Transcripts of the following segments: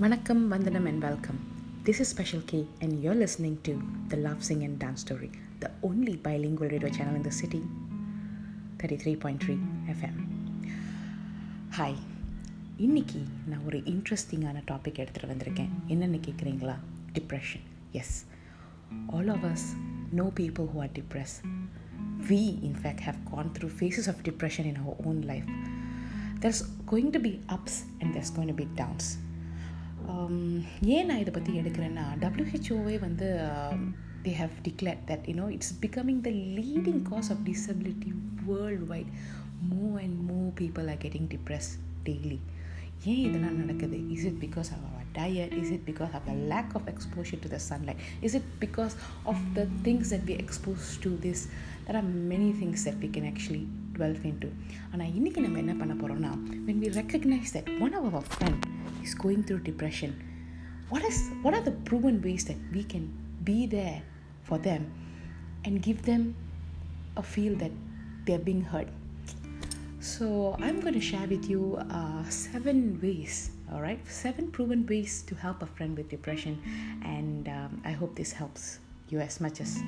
வணக்கம் வந்தனம் and welcome this is special K and you're listening to the love Singh and dance story the only bilingual radio channel in the city thirty three point three FM hi இன்றைக்கி நான் ஒரு இன்ட்ரெஸ்டிங்கான topic எடுத்துகிட்டு வந்திருக்கேன். என்னென்னு கேட்குறீங்களா depression S all of us know people who are depress we in fact have through faces of of in in own life life. Going going to be ups and there's going to be Um, ஏன் நான் இதை பற்றி எடுக்கிறேன்னா டபிள்யூஹெச்ஓவே வந்து um, they have declared that you know it's becoming the leading cause of disability worldwide. More and more people are getting depressed daily. ஏன் இதெல்லாம் நடக்குது? Is it because of our diet is it because of the lack of exposure to the sunlight is it because of the things that we expose to this there are many things that we can actually delve into. ஆனால் இன்றைக்கி நம்ம என்ன பண்ண போகிறோம்னா when we recognize that one of our friend is going through depression, what is what are the proven ways that we can be there for them and give them a feel that they're being heard? So I'm going to share with you uh, seven ways all right seven proven ways to help a friend with depression and um, i hope this helps you as much as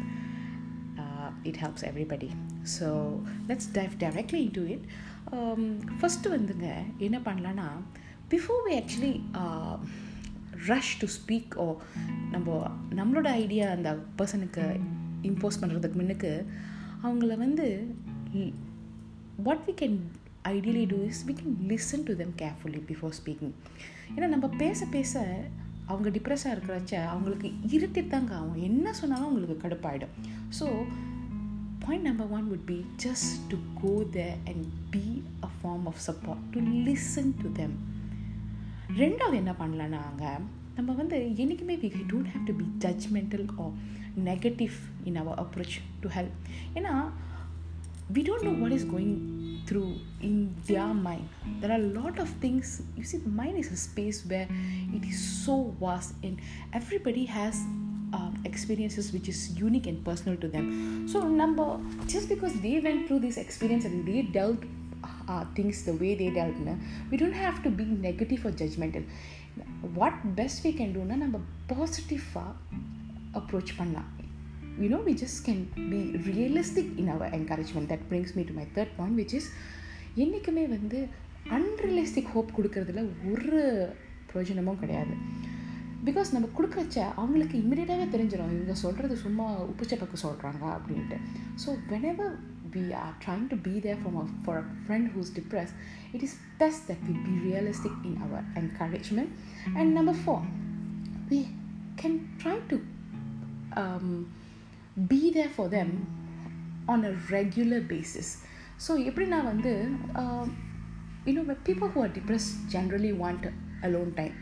it it helps everybody. So let's dive directly into it um, வந்துங்க என்ன பண்ணலான்னா before we actually rush to speak oh நம்ம நம்மளோட idea அந்த பர்சனுக்கு impose பண்ணுறதுக்கு முன்னுக்கு அவங்கள வந்து what we can ideally do is we can listen to them carefully before speaking ஏன்னா நம்ம பேச பேச அவங்க டிப்ரெஸ்ஸாக இருக்கிறச்ச அவங்களுக்கு இருட்டிட்டு தாங்க ஆகும். என்ன சொன்னாலும் அவங்களுக்கு கடுப்பாயிடும். So point number one would be just to go the and be a form of support to listen to them ரெண்டாவது என்ன பண்ணலான்னா அங்கே நம்ம வந்து என்றைக்குமே we don't have to be judgemental ah negative in our approach to help ஏன்னா we don't know what is going through in their mind there are a lot of things you see mind is a space where it is so vast and everybody has um, experiences which is unique and personal to them so number just because they went through this experience and they dealt uh, things the way they dealt no? we don't have to be negative or judgmental what best we can do na நம்ம பாசிட்டிவாக approach பண்ணலாம் you know we just can be realistic in our encouragement that brings me to my third point which is என்றைக்குமே வந்து unrealistic hope கொடுக்கறதுல ஒரு பிரயோஜனமும் கிடையாது because நம்ம கொடுக்குறச்ச அவங்களுக்கு இம்மிடியட்டாகவே தெரிஞ்சிடும் இவங்க சொல்கிறது சும்மா உப்புச்சப்பக்கு சொல்கிறாங்க அப்படின்ட்டு so whenever we are trying to be there from a, for a friend who's depressed, it is best that we be realistic in our encouragement. And number four, we can try to um, be there for them on a regular basis so எப்படின்னா வந்து you know people who are depressed generally want alone time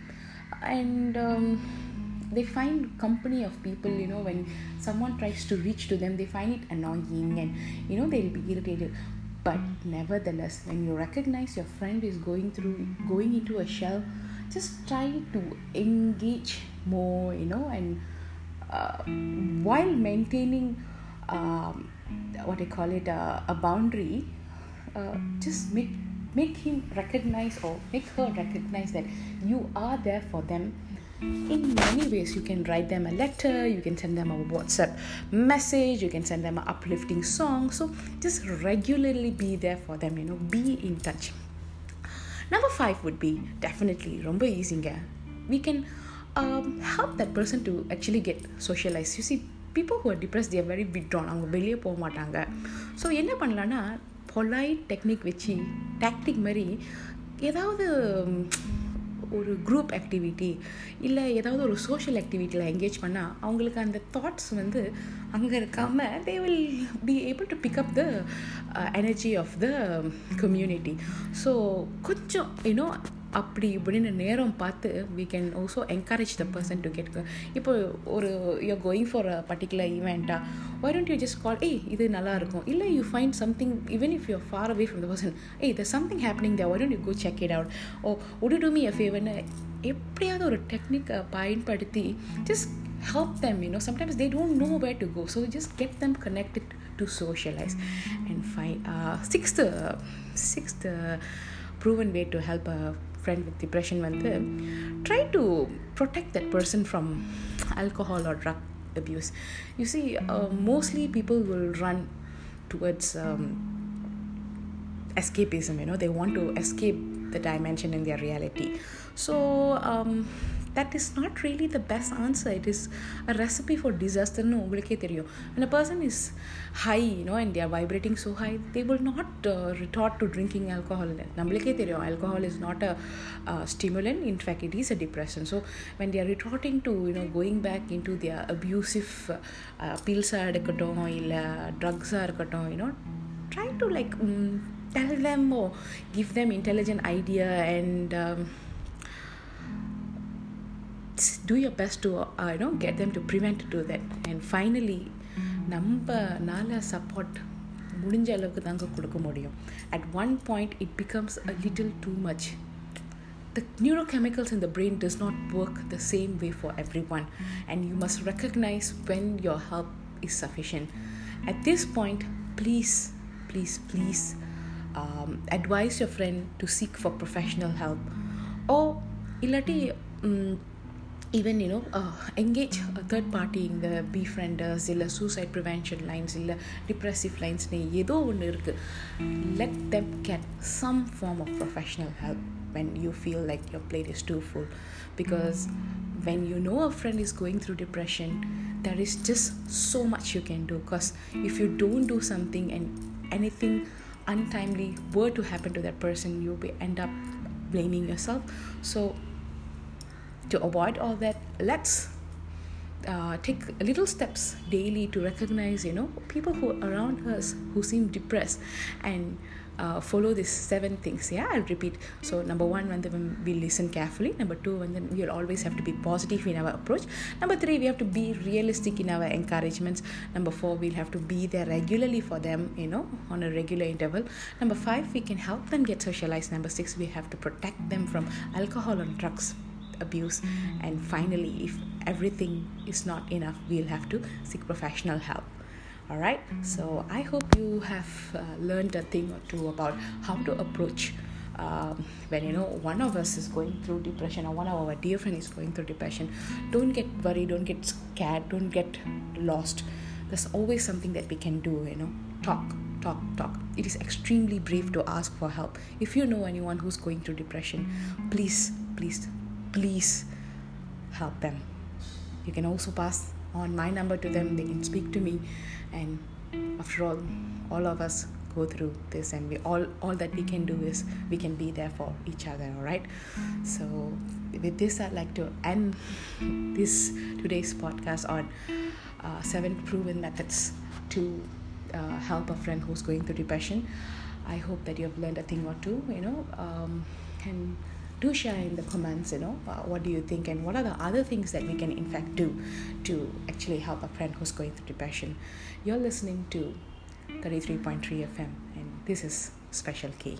and um, they find company of people you know when someone tries to reach to them they find it annoying and you know they'll be irritated. But nevertheless when you recognize your friend is going through going into a shell just try to engage more you know and uh, while maintaining um, what I call it uh, a boundary, uh, just make make him recognize or make her recognize that you are there for them in many ways you can write them a letter you can send them a whatsapp message you can send them an uplifting song so just regularly be there for them you know be in touch number five would be definitely ரொம்ப ஈஸிங்க we can um, help that person to actually get socialized you see people who are depressed they are very withdrawn அவங்க வெளியே போக மாட்டாங்க so என்ன பண்ணலான்னா polite technique வச்சு tactic மாதிரி ஏதாவது ஒரு குரூப் ஆக்டிவிட்டி இல்லை ஏதாவது ஒரு சோஷியல் ஆக்டிவிட்டியில் என்கேஜ் பண்ணால் அவங்களுக்கு அந்த தாட்ஸ் வந்து அங்கே இருக்காமல் they will be able to pick up the energy of the community so கொஞ்சம் யூனோ அப்படி இப்படின்னு நேரம் பார்த்து we can also encourage the person to get இப்போ ஒரு you're going for a particular ஈவெண்ட்டா why don't you just call ஏய் இது நல்லா இருக்கும். இல்லை you find something even if you far away from the person hey the something happening the why don't you go check it out oh would you do me a ஃபேவர்னு எப்படியாவது ஒரு டெக்னிக்கை பயன்படுத்தி just help them you know. Sometimes they don't know where to go so just get them connected to socialize. And find uh, sixth uh, sixth uh, proven way to help a friend with depression வந்து try to protect that person from alcohol or drug abuse you see uh, mostly people will run towards um, escapism you know they want to escape the dimension in their reality so um, that is not really the best answer it is a recipe for disaster no when a person is high you know and they are vibrating so high they will not uh, retort to drinking alcohol alcohol is not a uh, stimulant in fact it is a depressant so when they are retorting to you know going back into their abusive uh, pills எடுக்கட்டும் இல்லை ட்ரக்ஸாக இருக்கட்டும் you know try to like um, tell them or give them intelligent idea and um, do your best to uh, you know get them to prevent to do that and finally நம்மனால support முடிஞ்ச அளவுக்கு தாங்க கொடுக்க முடியும் at one point it becomes a little too much the neurochemicals in the brain does not work the same way for everyone and you must recognize when your help is sufficient at this point please please please um, advise your friend to seek for professional help or illati um, even you know uh, engage a third party in the befrienders இல்லை suicide prevention lines இல்லை depressive lines ஏதோ ஒன்று இருக்குது let them get some form of professional help when you feel like your plate is too full because when you know a friend is going through depression there is just so much you can do because if you don't do something and anything untimely were to happen to that person you will end up blaming yourself so to avoid all that let's uh, take little steps daily to recognize you know people who are around us who seem depressed and uh, follow these seven things. Yeah i'll repeat. So number one when we listen carefully. Number two and then we'll always have to be positive in our approach. Number three we have to be realistic in our encouragements. Number four we'll have to be there regularly for them you know on a regular interval. Number five we can help them get socialized. Number six we have to protect them from alcohol and drugs abuse. And finally if everything is not enough we'll have to seek professional help. All right so i hope you have uh, learned a thing or two about how to approach um, when you know one of us is going through depression or one of our dear friend is going through depression. Don't get worried don't get scared don't get lost. There's always something that we can do you know. Talk talk talk. It is extremely brave to ask for help. If you know anyone who's going through depression please please please help them. You can also pass on my number to them, they can speak to me, and after all, all of us go through this and we all all that we can do is we can be there for each other all right? So with this i'd like to end this today's podcast on uh, seven proven methods to uh, help a friend who's going through depression. I hope that you have learned a thing or two you know um, and do share in the comments you know uh, what do you think and what are the other things that we can in fact do to actually help a friend who's going through depression. You're listening to 33.3 fm and this is special k